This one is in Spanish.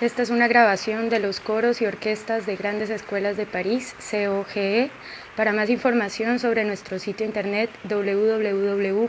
Esta es una grabación de los coros y orquestas de grandes escuelas de París, COGE. Para más información sobre nuestro sitio internet www.coge.org.